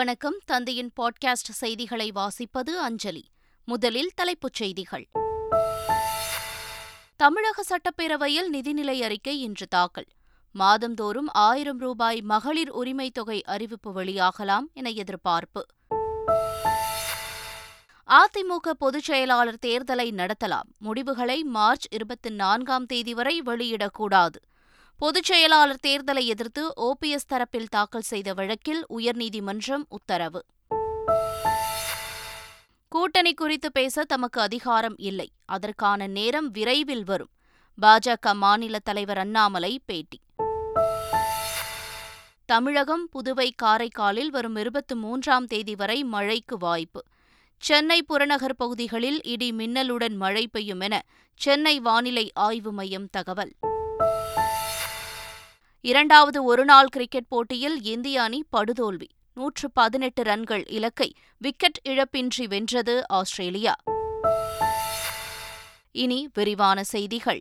வணக்கம் தந்தையின் பாட்காஸ்ட் செய்திகளை வாசிப்பது அஞ்சலி முதலில் தலைப்புச் செய்திகள் தமிழக சட்டப்பேரவையில் நிதிநிலை அறிக்கை இன்று தாக்கல் மாதந்தோறும் ஆயிரம் ரூபாய் மகளிர் உரிமை தொகை அறிவிப்பு வெளியாகலாம் என எதிர்பார்ப்பு அதிமுக பொதுச் செயலாளர் தேர்தலை நடத்தலாம் முடிவுகளை மார்ச் இருபத்தி நான்காம் தேதி வரை வெளியிடக்கூடாது பொதுச் செயலாளர் தேர்தலை எதிர்த்து ஓபிஎஸ் தரப்பில் தாக்கல் செய்த வழக்கில் உயர்நீதிமன்றம் உத்தரவு கூட்டணி குறித்து பேச தமக்கு அதிகாரம் இல்லை அதற்கான நேரம் விரைவில் வரும் பாஜக மாநில தலைவர் அண்ணாமலை பேட்டி தமிழகம் புதுவை காரைக்காலில் வரும் இருபத்தி மூன்றாம் தேதி வரை மழைக்கு வாய்ப்பு சென்னை புறநகர் பகுதிகளில் இடி மின்னலுடன் மழை பெய்யும் என சென்னை வானிலை ஆய்வு மையம் தகவல் இரண்டாவது ஒருநாள் கிரிக்கெட் போட்டியில் இந்திய அணி படுதோல்வி நூற்று பதினெட்டு ரன்கள் இலக்கை விக்கெட் இழப்பின்றி வென்றது ஆஸ்திரேலியா இனி விரிவான செய்திகள்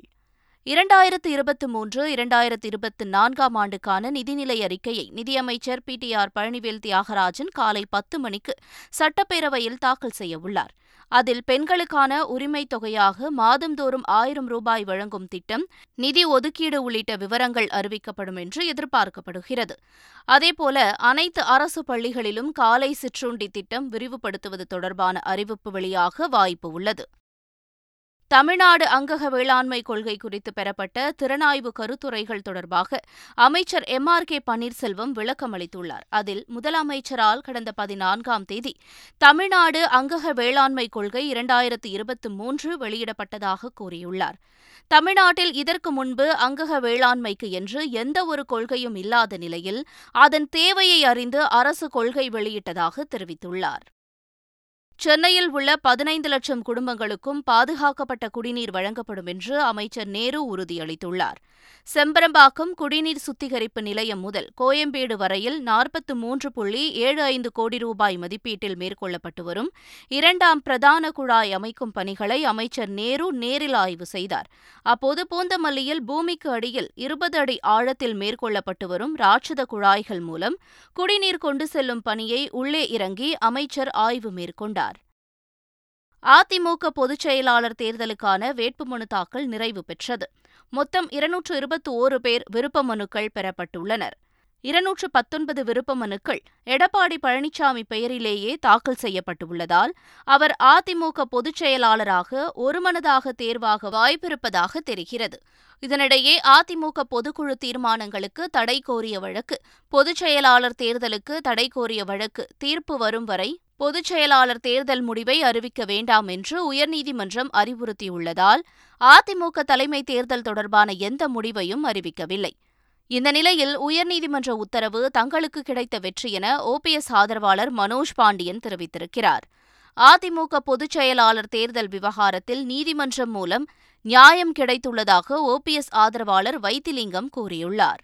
இரண்டாயிரத்து இருபத்தி மூன்று இரண்டாயிரத்து இருபத்தி நான்காம் ஆண்டுக்கான நிதிநிலை அறிக்கையை நிதியமைச்சர் P T R Palanivel Thiagarajan காலை பத்து மணிக்கு சட்டப்பேரவையில் தாக்கல் செய்யவுள்ளார் அதில் பெண்களுக்கான உரிமை தொகையாக மாதந்தோறும் ஆயிரம் ரூபாய் வழங்கும் திட்டம் நிதி ஒதுக்கீடு உள்ளிட்ட விவரங்கள் அறிவிக்கப்படும் என்று எதிர்பார்க்கப்படுகிறது அதேபோல அனைத்து அரசு பள்ளிகளிலும் காலை சிற்றுண்டி திட்டம் விரிவுபடுத்துவது தொடர்பான அறிவிப்பு வெளியாக வாய்ப்பு உள்ளது தமிழ்நாடு அங்கக வேளாண்மை கொள்கை குறித்து பெறப்பட்ட திறனாய்வு கருத்துரைகள் தொடர்பாக அமைச்சர் எம் ஆர் கே பன்னீர்செல்வம் விளக்கம் அளித்துள்ளார் அதில் முதலமைச்சரால் கடந்த பதினான்காம் தேதி தமிழ்நாடு அங்கக வேளாண்மை கொள்கை இரண்டாயிரத்து இருபத்தி மூன்று வெளியிடப்பட்டதாக கூறியுள்ளார் தமிழ்நாட்டில் இதற்கு முன்பு அங்கக வேளாண்மைக்கு என்று எந்த ஒரு கொள்கையும் இல்லாத நிலையில் அதன் தேவையை அறிந்து அரசு கொள்கை வெளியிட்டதாக தெரிவித்துள்ளார் சென்னையில் உள்ள பதினைந்து லட்சம் குடும்பங்களுக்கும் பாதுகாக்கப்பட்ட குடிநீர் வழங்கப்படும் என்று அமைச்சர் நேரு உறுதியளித்துள்ளார் செம்பரம்பாக்கம் குடிநீர் சுத்திகரிப்பு நிலையம் முதல் கோயம்பேடு வரையில் நாற்பத்து மூன்று புள்ளி ஏழு ஐந்து கோடி ரூபாய் மதிப்பீட்டில் மேற்கொள்ளப்பட்டு வரும் இரண்டாம் பிரதான குழாய் அமைக்கும் பணிகளை அமைச்சர் நேரு நேரில் ஆய்வு செய்தார் அப்போது பூந்தமல்லியில் பூமிக்கு அடியில் இருபது அடி ஆழத்தில் மேற்கொள்ளப்பட்டு வரும் ராட்சத குழாய்கள் மூலம் குடிநீர் கொண்டு செல்லும் பணியை உள்ளே இறங்கி அமைச்சர் ஆய்வு மேற்கொண்டார் அதிமுக பொதுச் செயலாளர் தேர்தலுக்கான வேட்புமனு தாக்கல் நிறைவு பெற்றது மொத்தம் இருநூற்று இருபத்தி ஓரு பேர் விருப்ப மனுக்கள் பெறப்பட்டுள்ளனர் இருநூற்று பத்தொன்பது விருப்ப மனுக்கள் எடப்பாடி பழனிசாமி பெயரிலேயே தாக்கல் செய்யப்பட்டுள்ளதால் அவர் அதிமுக பொதுச் செயலாளராக ஒருமனதாக தேர்வாக வாய்ப்பிருப்பதாக தெரிகிறது இதனிடையே அதிமுக பொதுக்குழு தீர்மானங்களுக்கு தடை கோரிய வழக்கு பொதுச் செயலாளர் தேர்தலுக்கு தடை கோரிய வழக்கு தீர்ப்பு வரும் வரை பொதுச் செயலாளர் தேர்தல் முடிவை அறிவிக்க வேண்டாம் என்று உயர்நீதிமன்றம் அறிவுறுத்தியுள்ளதால் அதிமுக தலைமை தேர்தல் தொடர்பான எந்த முடிவையும் அறிவிக்கவில்லை இந்த நிலையில் உயர்நீதிமன்ற உத்தரவு தங்களுக்கு கிடைத்த வெற்றி என ஓபிஎஸ் ஆதரவாளர் மனோஜ் பாண்டியன் தெரிவித்திருக்கிறார் அதிமுக பொதுச் செயலாளர் தேர்தல் விவகாரத்தில் நீதிமன்றம் மூலம் நியாயம் கிடைத்துள்ளதாக ஓபிஎஸ் ஆதரவாளர் வைத்திலிங்கம் கூறியுள்ளார்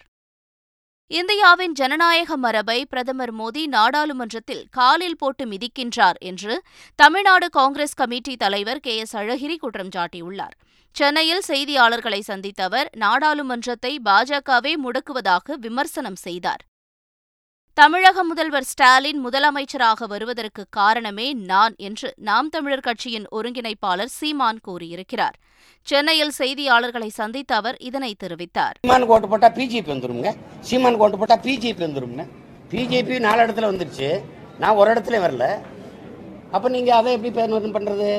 இந்தியாவின் ஜனநாயக மரபை பிரதமர் மோடி நாடாளுமன்றத்தில் காலில் போட்டு மிதிக்கின்றார் என்று தமிழ்நாடு காங்கிரஸ் கமிட்டி தலைவர் கே எஸ் அழகிரி குற்றம் சாட்டியுள்ளார் சென்னையில் செய்தியாளர்களை சந்தித்த அவர் நாடாளுமன்றத்தை பாஜகவே முடக்குவதாக விமர்சனம் செய்தார் தமிழக முதல்வர் ஸ்டாலின் முதலமைச்சராக வருவதற்கு காரணமே நான் என்று நாம் தமிழர் கட்சியின் ஒருங்கிணைப்பாளர் சீமான் கூறியிருக்கிறார் சென்னையில் செய்தியாளர்களை சந்தித்த அவர் இதனை தெரிவித்தார் சீமான் கோட்டு போட்டா பிஜேபி வந்துருங்க சீமான் கோட்டு போட்டா பிஜேபி வந்துருங்க பிஜேபி நாலு இடத்துல வந்துருச்சு நான் ஒரு இடத்துல வரல அப்போ நீங்கள் அதை எப்படி பண்ணுறது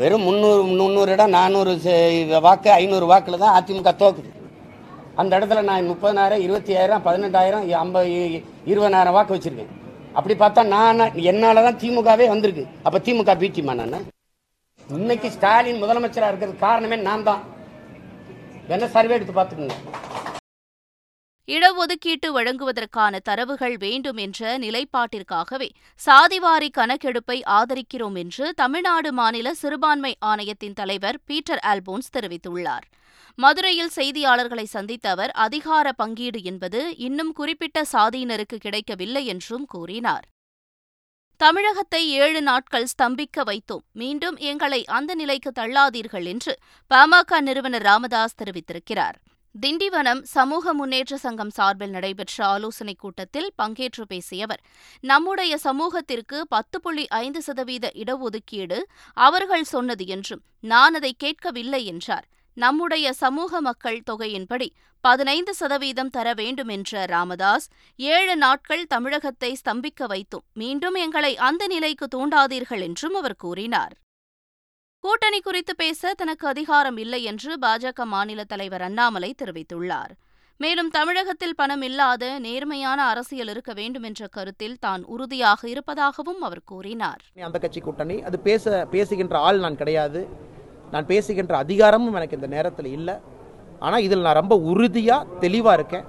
வெறும் முந்நூறு முந்நூறு இடம் நானூறு வாக்கு ஐநூறு வாக்கில் தான் அதிமுக தோக்குது அந்த இடத்துல நான் முப்பதினாயிரம் இருபத்தி ஆயிரம் பதினெட்டாயிரம் ஐம்பது இருபதாயிரம் வாக்கு வச்சிருக்கேன் அப்படி பார்த்தா நான் என்னால் தான் திமுகவே வந்திருக்கு அப்போ திமுக பீட்டிமா நான் இன்னைக்கு ஸ்டாலின் முதலமைச்சராக இருக்கிறது காரணமே நான் தான் என்ன சர்வே எடுத்து பார்த்துக்கோங்க இடஒதுக்கீட்டு வழங்குவதற்கான தரவுகள் வேண்டும் என்ற நிலைப்பாட்டிற்காகவே சாதிவாரி கணக்கெடுப்பை ஆதரிக்கிறோம் என்று தமிழ்நாடு மாநில சிறுபான்மை ஆணையத்தின் தலைவர் பீட்டர் ஆல்போன்ஸ் தெரிவித்துள்ளார் மதுரையில் செய்தியாளர்களை சந்தித்த அவர் அதிகார பங்கீடு என்பது இன்னும் குறிப்பிட்ட சாதியினருக்கு கிடைக்கவில்லை என்றும் கூறினார் தமிழகத்தை ஏழு நாட்கள் ஸ்தம்பிக்க வைத்தோம் மீண்டும் எங்களை அந்த நிலைக்கு தள்ளாதீர்கள் என்று பாமக நிறுவனர் ராமதாஸ் தெரிவித்திருக்கிறார் திண்டிவனம் சமூக முன்னேற்ற சங்கம் சார்பில் நடைபெற்ற ஆலோசனைக் கூட்டத்தில் பங்கேற்று பேசிய அவர் நம்முடைய சமூகத்திற்கு பத்து புள்ளி ஐந்து சதவீத இடஒதுக்கீடு அவர்கள் சொன்னது என்றும் நான் அதை கேட்கவில்லை என்றார் நம்முடைய சமூக மக்கள் தொகையின்படி பதினைந்து சதவீதம் தர வேண்டும் என்ற ராமதாஸ் ஏழு நாட்கள் தமிழகத்தை ஸ்தம்பிக்க வைத்தும் மீண்டும் எங்களை அந்த நிலைக்கு தூண்டாதீர்கள் என்றும் அவர் கூறினார் கூட்டணி குறித்து பேச தனக்கு அதிகாரம் இல்லை என்று பாஜக மாநில தலைவர் அண்ணாமலை தெரிவித்துள்ளார் மேலும் தமிழகத்தில் பணம் இல்லாத நேர்மையான அரசியல் இருக்க வேண்டும் என்ற கருத்தில் தான் உறுதியாக இருப்பதாகவும் அவர் கூறினார் அந்த கட்சி கூட்டணி அது பேச பேசுகின்ற ஆள் நான் கிடையாது நான் பேசுகின்ற அதிகாரமும் எனக்கு இந்த நேரத்தில் இல்லை ஆனால் இதில் நான் ரொம்ப உறுதியாக தெளிவாக இருக்கேன்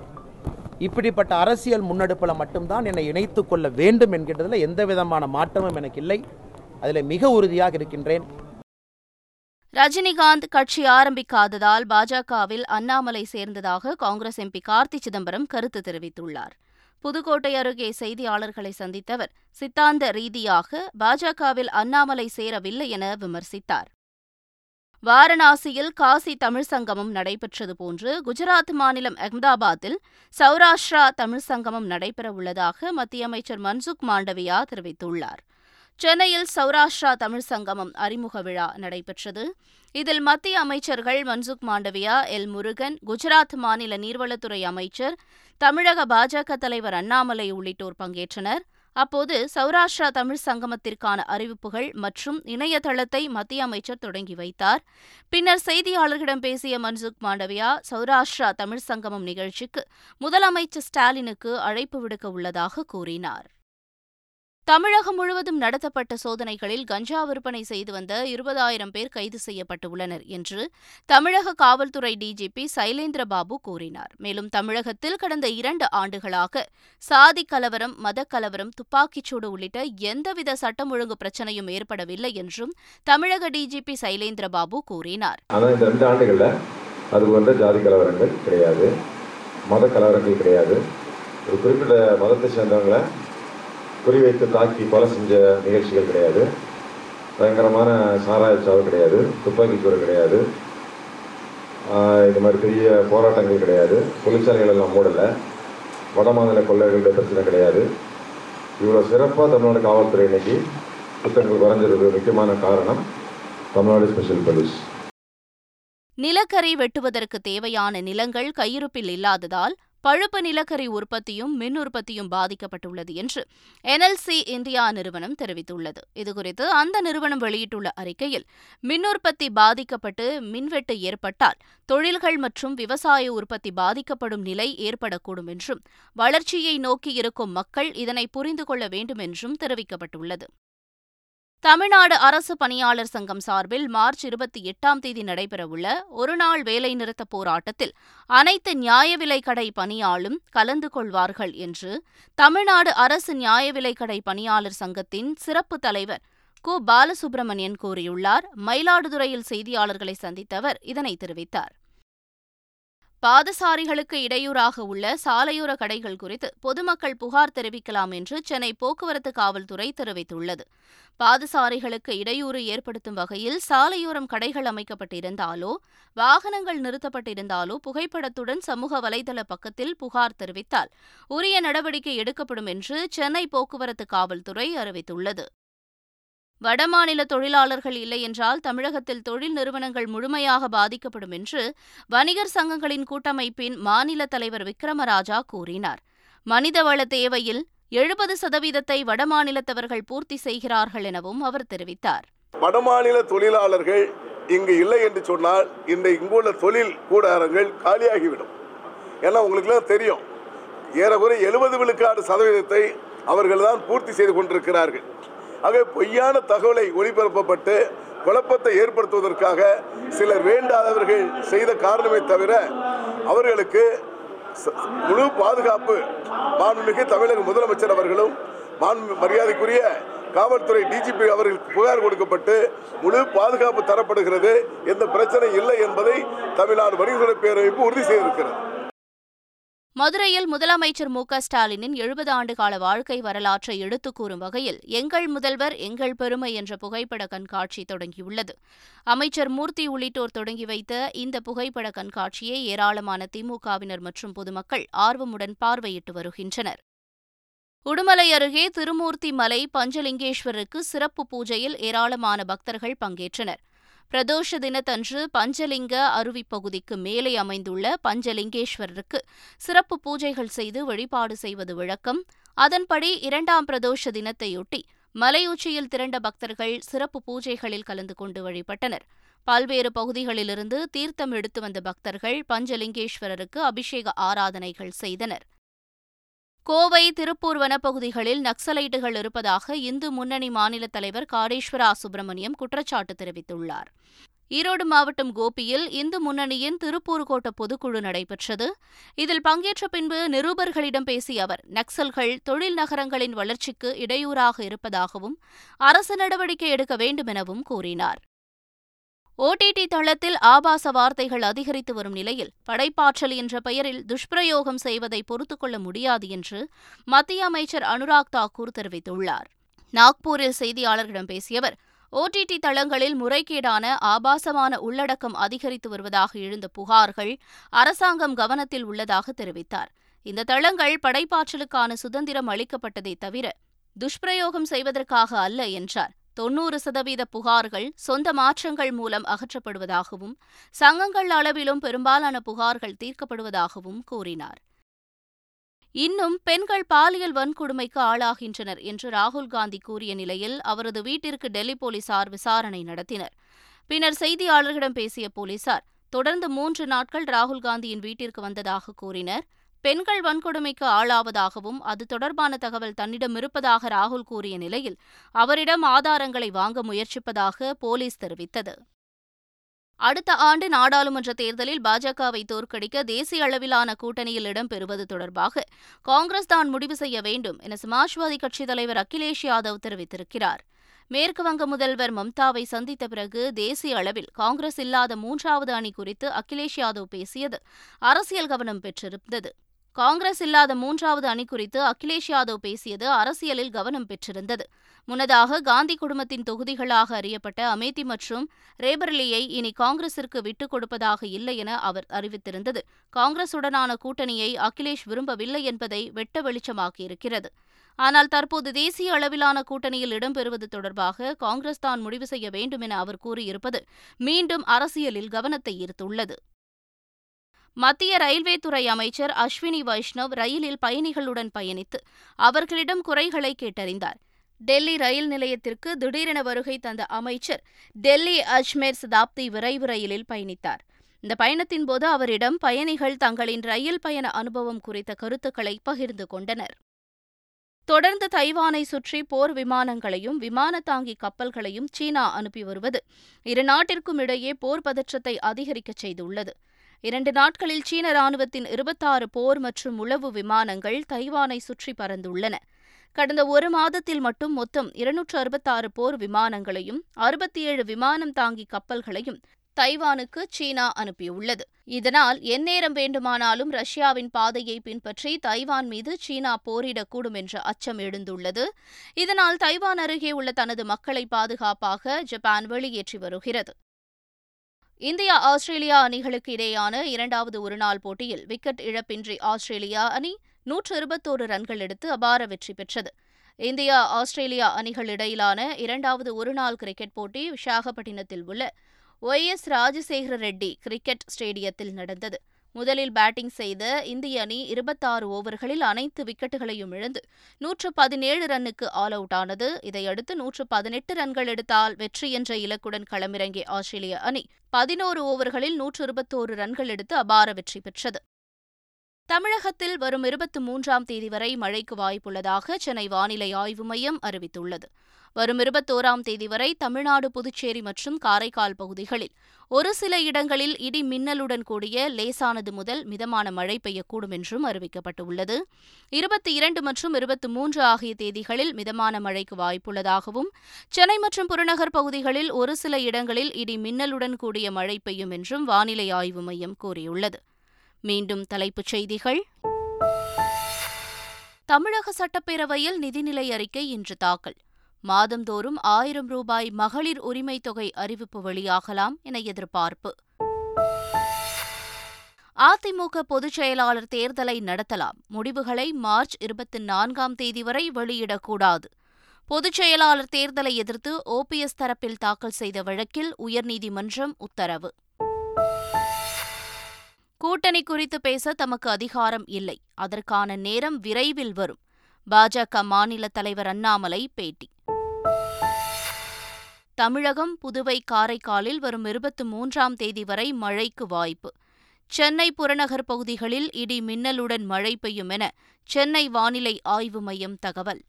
இப்படிப்பட்ட அரசியல் முன்னெடுப்பில் மட்டும்தான் என்னை இணைத்துக் கொள்ள வேண்டும் என்கின்றதில் எந்த விதமான மாற்றமும் எனக்கு இல்லை அதில் மிக உறுதியாக இருக்கின்றேன் ரஜினிகாந்த் கட்சி ஆரம்பிக்காததால் பாஜகவில் அண்ணாமலை சேர்ந்ததாக காங்கிரஸ் எம்பி கார்த்தி சிதம்பரம் கருத்து தெரிவித்துள்ளார் புதுக்கோட்டை அருகே செய்தியாளர்களை சந்தித்தவர் சித்தாந்த ரீதியாக பாஜகவில் அண்ணாமலை சேரவில்லை என விமர்சித்தார் வாரணாசியில் காசி தமிழ் சங்கமம் நடைபெற்றது போன்று குஜராத் மாநிலம் அகமதாபாத்தில் சௌராஷ்டிரா தமிழ் சங்கமம் நடைபெறவுள்ளதாக மத்திய அமைச்சர் மன்சுக் மாண்டவியா தெரிவித்துள்ளார் சென்னையில் சௌராஷ்டிரா தமிழ் சங்கமம் அறிமுக விழா நடைபெற்றது இதில் மத்திய அமைச்சர்கள் மன்சுக் மாண்டவியா எல் முருகன் குஜராத் மாநில நீர்வளத்துறை அமைச்சர் தமிழக பாஜக தலைவர் அண்ணாமலை உள்ளிட்டோர் பங்கேற்றனர் அப்போது சௌராஷ்டிரா தமிழ் சங்கமத்திற்கான அறிவிப்புகள் மற்றும் இணையதளத்தை மத்திய அமைச்சர் தொடங்கி வைத்தார் பின்னர் செய்தியாளர்களிடம் பேசிய மன்சுக் மாண்டவியா சௌராஷ்டிரா தமிழ் சங்கமம் நிகழ்ச்சிக்கு முதலமைச்சர் ஸ்டாலினுக்கு அழைப்பு விடுக்க உள்ளதாக கூறினார் தமிழகம் முழுவதும் நடத்தப்பட்ட சோதனைகளில் கஞ்சா விற்பனை செய்து வந்த இருபதாயிரம் பேர் கைது செய்யப்பட்டுள்ளனர் என்று தமிழக காவல்துறை டிஜிபி சைலேந்திரபாபு கூறினார் மேலும் தமிழகத்தில் கடந்த இரண்டு ஆண்டுகளாக சாதி கலவரம் மதக்கலவரம் துப்பாக்கிச்சூடு உள்ளிட்ட எந்தவித சட்டம் ஒழுங்கு பிரச்சனையும் ஏற்படவில்லை என்றும் தமிழக டிஜிபி சைலேந்திரபாபு கூறினார் கிடையாது மத கலவரங்கள் கிடையாது ஒரு குறிப்பிட்ட மதத்தை சேர்ந்தவங்களை குறிவைத்து தாக்கி கொலை செஞ்ச நிகழ்ச்சிகள் கிடையாது பயங்கரமான சாராய சாவு கிடையாது துப்பாக்கி சூறு கிடையாது இது மாதிரி பெரிய போராட்டங்கள் கிடையாது தொழிற்சாலைகள் எல்லாம் மூடலை வட மாநில கொள்ளைகளுடைய பிரச்சனை கிடையாது இவ்வளோ சிறப்பாக தமிழ்நாடு காவல்துறை இன்னைக்கு குற்றங்கள் குறைஞ்சிருக்கு முக்கியமான காரணம் தமிழ்நாடு ஸ்பெஷல் போலீஸ் நிலக்கரி வெட்டுவதற்கு தேவையான நிலங்கள் கையிருப்பில் இல்லாததால் பழுப்பு நிலக்கரி உற்பத்தியும் மின் உற்பத்தியும் பாதிக்கப்பட்டுள்ளது என்று என்எல்சி இந்தியா நிறுவனம் தெரிவித்துள்ளது இதுகுறித்து அந்த நிறுவனம் வெளியிட்டுள்ள அறிக்கையில் மின் உற்பத்தி பாதிக்கப்பட்டு மின்வெட்டு ஏற்பட்டால் தொழில்கள் மற்றும் விவசாய உற்பத்தி பாதிக்கப்படும் நிலை ஏற்படக்கூடும் என்றும் வளர்ச்சியை நோக்கி இருக்கும் மக்கள் இதனை புரிந்து கொள்ள வேண்டும் என்றும் தெரிவிக்கப்பட்டுள்ளது தமிழ்நாடு அரசு பணியாளர் சங்கம் சார்பில் மார்ச் இருபத்தி எட்டாம் தேதி நடைபெறவுள்ள ஒருநாள் வேலைநிறுத்த போராட்டத்தில் அனைத்து நியாய விலைக்கடை பணியாளும் கலந்து கொள்வார்கள் என்று தமிழ்நாடு அரசு நியாய விலைக்கடை பணியாளர் சங்கத்தின் சிறப்பு தலைவர் கு பாலசுப்ரமணியன் கூறியுள்ளார் மயிலாடுதுறையில் செய்தியாளர்களை சந்தித்த இதனை தெரிவித்தார் பாதசாரிகளுக்கு இடையூறாக உள்ள சாலையோர கடைகள் குறித்து பொதுமக்கள் புகார் தெரிவிக்கலாம் என்று சென்னை போக்குவரத்து காவல்துறை தெரிவித்துள்ளது பாதசாரிகளுக்கு இடையூறு ஏற்படுத்தும் வகையில் சாலையோரம் கடைகள் அமைக்கப்பட்டிருந்தாலோ வாகனங்கள் நிறுத்தப்பட்டிருந்தாலோ புகைப்படத்துடன் சமூக வலைதள பக்கத்தில் புகார் தெரிவித்தால் உரிய நடவடிக்கை எடுக்கப்படும் என்று சென்னை போக்குவரத்து காவல்துறை அறிவித்துள்ளது வடமாநில தொழிலாளர்கள் இல்லை என்றால் தமிழகத்தில் தொழில் நிறுவனங்கள் முழுமையாக பாதிக்கப்படும் என்று வணிகர் சங்கங்களின் கூட்டமைப்பின் மாநில தலைவர் விக்ரமராஜா கூறினார் மனிதவள தேவையில் எழுபது சதவீதத்தை வடமாநிலத்தவர்கள் பூர்த்தி செய்கிறார்கள் எனவும் அவர் தெரிவித்தார் வடமாநில தொழிலாளர்கள் இங்கு இல்லை என்று சொன்னால் இந்த இங்குள்ள தொழில் கூடாரங்கள் காலியாகிவிடும் ஏன்னா உங்களுக்கு தெரியும் ஏறக்குறை எழுபது விழுக்காடு சதவீதத்தை அவர்கள் தான் பூர்த்தி செய்து கொண்டிருக்கிறார்கள் ஆகவே பொய்யான தகவலை ஒளிபரப்பப்பட்டு குழப்பத்தை ஏற்படுத்துவதற்காக சிலர் வேண்டாதவர்கள் செய்த காரணமே தவிர அவர்களுக்கு முழு பாதுகாப்பு மாண்புமிகு தமிழக முதலமைச்சர் அவர்களும் மரியாதைக்குரிய காவல்துறை டிஜிபி அவர்கள் புகார் கொடுக்கப்பட்டு முழு பாதுகாப்பு தரப்படுகிறது எந்த பிரச்சனை இல்லை என்பதை தமிழ்நாடு வணிகர்களை பேரமைப்பு உறுதி செய்திருக்கிறது மதுரையில் முதலமைச்சர் மு க ஸ்டாலினின் எழுபது ஆண்டுகால வாழ்க்கை வரலாற்றை எடுத்துக்கூறும் வகையில் எங்கள் முதல்வர் எங்கள் பெருமை என்ற புகைப்பட கண்காட்சி தொடங்கியுள்ளது அமைச்சர் மூர்த்தி உள்ளிட்டோர் தொடங்கி வைத்த இந்த புகைப்பட கண்காட்சியை ஏராளமான திமுகவினர் மற்றும் பொதுமக்கள் ஆர்வமுடன் பார்வையிட்டு வருகின்றனர் உடுமலை அருகே திருமூர்த்தி மலை பஞ்சலிங்கேஸ்வருக்கு சிறப்பு பூஜையில் ஏராளமான பக்தர்கள் பங்கேற்றனர் பிரதோஷ தினத்தன்று பஞ்சலிங்க அருவிப்பகுதிக்கு பகுதிக்கு மேலே அமைந்துள்ள பஞ்சலிங்கேஸ்வரருக்கு சிறப்பு பூஜைகள் செய்து வழிபாடு செய்வது வழக்கம் அதன்படி இரண்டாம் பிரதோஷ தினத்தையொட்டி மலையுச்சியில் திரண்ட பக்தர்கள் சிறப்பு பூஜைகளில் கலந்து கொண்டு வழிபட்டனர் பல்வேறு பகுதிகளிலிருந்து தீர்த்தம் எடுத்து வந்த பக்தர்கள் பஞ்சலிங்கேஸ்வரருக்கு அபிஷேக ஆராதனைகள் செய்தனர் கோவை திருப்பூர் வனப்பகுதிகளில் நக்சலைட்டுகள் இருப்பதாக இந்து முன்னணி மாநில தலைவர் காடேஸ்வரா சுப்பிரமணியம் குற்றச்சாட்டு தெரிவித்துள்ளார் ஈரோடு மாவட்டம் கோபியில் இந்து முன்னணியின் திருப்பூர் கோட்ட பொதுக்குழு நடைபெற்றது இதில் பங்கேற்ற பின்பு நிருபர்களிடம் பேசிய அவர் நக்சல்கள் தொழில் நகரங்களின் வளர்ச்சிக்கு இடையூறாக இருப்பதாகவும் அரசு நடவடிக்கை எடுக்க வேண்டும் எனவும் கூறினார் ஓடிடி தளத்தில் ஆபாச வார்த்தைகள் அதிகரித்து வரும் நிலையில் படைப்பாற்றல் என்ற பெயரில் துஷ்பிரயோகம் செய்வதை பொறுத்துக்கொள்ள முடியாது என்று மத்திய அமைச்சர் அனுராக் தாக்கூர் தெரிவித்துள்ளார் நாக்பூரில் செய்தியாளர்களிடம் பேசிய அவர் ஓடிடி தளங்களில் முறைகேடான ஆபாசமான உள்ளடக்கம் அதிகரித்து வருவதாக எழுந்த புகார்கள் அரசாங்கம் கவனத்தில் உள்ளதாக தெரிவித்தார் இந்த தளங்கள் படைப்பாற்றலுக்கான சுதந்திரம் அளிக்கப்பட்டதை தவிர துஷ்பிரயோகம் செய்வதற்காக அல்ல என்றார் தொன்னூறு சதவீத புகார்கள் சொந்த மாற்றங்கள் மூலம் அகற்றப்படுவதாகவும் சங்கங்கள் அளவிலும் பெரும்பாலான புகார்கள் தீர்க்கப்படுவதாகவும் கூறினார் இன்னும் பெண்கள் பாலியல் வன்கொடுமைக்கு ஆளாகின்றனர் என்று ராகுல் காந்தி கூறிய நிலையில் அவரது வீட்டிற்கு டெல்லி போலீசார் விசாரணை நடத்தினர் பின்னர் செய்தியாளர்களிடம் பேசிய போலீசார் தொடர்ந்து மூன்று நாட்கள் ராகுல் காந்தியின் வீட்டிற்கு வந்ததாக கூறினர் பெண்கள் வன்கொடுமைக்கு ஆளாவதாகவும் அது தொடர்பான தகவல் தன்னிடம் இருப்பதாக ராகுல் கூறிய நிலையில் அவரிடம் ஆதாரங்களை வாங்க முயற்சிப்பதாக போலீஸ் தெரிவித்தது அடுத்த ஆண்டு நாடாளுமன்ற தேர்தலில் பாஜகவை தோற்கடிக்க தேசிய அளவிலான கூட்டணியில் இடம்பெறுவது தொடர்பாக காங்கிரஸ் தான் முடிவு செய்ய வேண்டும் என சமாஜ்வாதி கட்சித் தலைவர் அகிலேஷ் யாதவ் தெரிவித்திருக்கிறார் மேற்குவங்க முதல்வர் மம்தாவை சந்தித்த பிறகு தேசிய அளவில் காங்கிரஸ் இல்லாத மூன்றாவது அணி குறித்து அகிலேஷ் யாதவ் பேசியது அரசியல் கவனம் பெற்றிருந்தது காங்கிரஸ் இல்லாத மூன்றாவது அணி குறித்து அகிலேஷ் யாதவ் பேசியது அரசியலில் கவனம் பெற்றிருந்தது முன்னதாக காந்தி குடும்பத்தின் தொகுதிகளாக அறியப்பட்ட அமேதி மற்றும் ரேபர்லியை இனி காங்கிரசிற்கு விட்டுக் கொடுப்பதாக இல்லை என அவர் அறிவித்திருந்தது காங்கிரசுடனான கூட்டணியை அகிலேஷ் விரும்பவில்லை என்பதை வெட்ட வெளிச்சமாக்கியிருக்கிறது ஆனால் தற்போது தேசிய அளவிலான கூட்டணியில் இடம்பெறுவது தொடர்பாக காங்கிரஸ் தான் முடிவு செய்ய வேண்டும் என அவர் கூறியிருப்பது மீண்டும் அரசியலில் கவனத்தை ஈர்த்துள்ளது மத்திய ரயில்வே துறை அமைச்சர் அஸ்வினி வைஷ்ணவ் ரயிலில் பயணிகளுடன் பயணித்து அவர்களிடம் குறைகளை கேட்டறிந்தார் டெல்லி ரயில் நிலையத்திற்கு திடீரென வருகை தந்த அமைச்சர் டெல்லி அஜ்மேர் சதாப்தி விரைவு ரயிலில் பயணித்தார் இந்த பயணத்தின் போது அவரிடம் பயணிகள் தங்களின் ரயில் பயண அனுபவம் குறித்த கருத்துக்களை பகிர்ந்து கொண்டனர் தொடர்ந்து தைவானை சுற்றி போர் விமானங்களையும் விமான தாங்கி கப்பல்களையும் சீனா அனுப்பி வருவது இரு நாட்டிற்கும் இடையே போர் பதற்றத்தை அதிகரிக்கச் செய்துள்ளது இரண்டு நாட்களில் சீன ராணுவத்தின் இருபத்தாறு போர் மற்றும் உளவு விமானங்கள் தைவானை சுற்றி பறந்துள்ளன கடந்த ஒரு மாதத்தில் மட்டும் மொத்தம் இருநூற்று அறுபத்தாறு போர் விமானங்களையும் அறுபத்தி ஏழு விமானம் தாங்கி கப்பல்களையும் தைவானுக்கு சீனா அனுப்பியுள்ளது இதனால் எந்நேரம் வேண்டுமானாலும் ரஷ்யாவின் பாதையை பின்பற்றி தைவான் மீது சீனா போரிடக்கூடும் என்ற அச்சம் எழுந்துள்ளது இதனால் தைவான் அருகே உள்ள தனது மக்களை பாதுகாப்பாக ஜப்பான் வெளியேற்றி வருகிறது இந்தியா ஆஸ்திரேலியா அணிகளுக்கு இடையேயான இரண்டாவது ஒருநாள் போட்டியில் விக்கெட் இழப்பின்றி ஆஸ்திரேலியா அணி நூற்று இருபத்தோரு ரன்கள் எடுத்து அபார வெற்றி பெற்றது இந்தியா ஆஸ்திரேலியா அணிகள் இடையிலான இரண்டாவது ஒருநாள் கிரிக்கெட் போட்டி விசாகப்பட்டினத்தில் உள்ள Y S Rajasekhara Reddy cricket ஸ்டேடியத்தில் நடந்தது முதலில் பேட்டிங் செய்த இந்திய அணி இருபத்தாறு ஓவர்களில் அனைத்து விக்கெட்டுகளையும் இழந்து நூற்று பதினேழு ரன்னுக்கு ஆல் அவுட் ஆனது இதையடுத்து நூற்று பதினெட்டு ரன்கள் எடுத்தால் வெற்றி என்ற இலக்குடன் களமிறங்கிய ஆஸ்திரேலிய அணி பதினோரு ஓவர்களில் நூற்று இருபத்தோரு ரன்கள் எடுத்து அபார வெற்றி பெற்றது தமிழகத்தில் வரும் இருபத்தி மூன்றாம் தேதி வரை மழைக்கு வாய்ப்புள்ளதாக சென்னை வானிலை ஆய்வு மையம் அறிவித்துள்ளது வரும் இருபத்தோராம் தேதி வரை தமிழ்நாடு புதுச்சேரி மற்றும் காரைக்கால் பகுதிகளில் ஒரு சில இடங்களில் இடி மின்னலுடன் கூடிய லேசானது முதல் மிதமான மழை பெய்யக்கூடும் என்றும் அறிவிக்கப்பட்டுள்ளது இருபத்தி இரண்டு மற்றும் இருபத்தி மூன்று ஆகிய தேதிகளில் மிதமான மழைக்கு வாய்ப்புள்ளதாகவும் சென்னை மற்றும் புறநகர் பகுதிகளில் ஒரு சில இடங்களில் இடி மின்னலுடன் கூடிய மழை பெய்யும் என்றும் வானிலை ஆய்வு மையம் கூறியுள்ளது மீண்டும் தலைப்புச் செய்திகள் தமிழக சட்டப்பேரவையில் நிதிநிலை அறிக்கை இன்று தாக்கல் மாதந்தோறும் ஆயிரம் ரூபாய் மகளிர் உரிமைத் தொகை அறிவிப்பு வெளியாகலாம் என எதிர்பார்ப்பு அதிமுக பொதுச் செயலாளர் தேர்தலை நடத்தலாம் முடிவுகளை மார்ச் இருபத்தி நான்காம் தேதி வரை வெளியிடக்கூடாது பொதுச் செயலாளர் தேர்தலை எதிர்த்து ஓபிஎஸ் தரப்பில் தாக்கல் செய்த வழக்கில் உயர்நீதிமன்றம் உத்தரவு கூட்டணி குறித்து பேச தமக்கு அதிகாரம் இல்லை அதற்கான நேரம் விரைவில் வரும் பாஜக மாநில தலைவர் அண்ணாமலை பேட்டி தமிழகம் புதுவை காரைக்காலில் வரும் இருபத்தி மூன்றாம் தேதி வரை மழைக்கு வாய்ப்பு சென்னை புறநகர் பகுதிகளில் இடி மின்னலுடன் மழை பெய்யும் என சென்னை வானிலை ஆய்வு மையம் தகவல்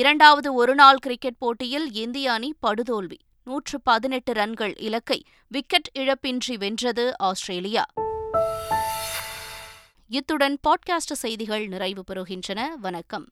இரண்டாவது ஒருநாள் கிரிக்கெட் போட்டியில் இந்திய அணி படுதோல்வி நூற்று பதினெட்டு ரன்கள் இலக்கை விக்கெட் இழப்பின்றி வென்றது ஆஸ்திரேலியா இத்துடன் பாட்காஸ்ட் செய்திகள் நிறைவு பெறுகின்றன வணக்கம்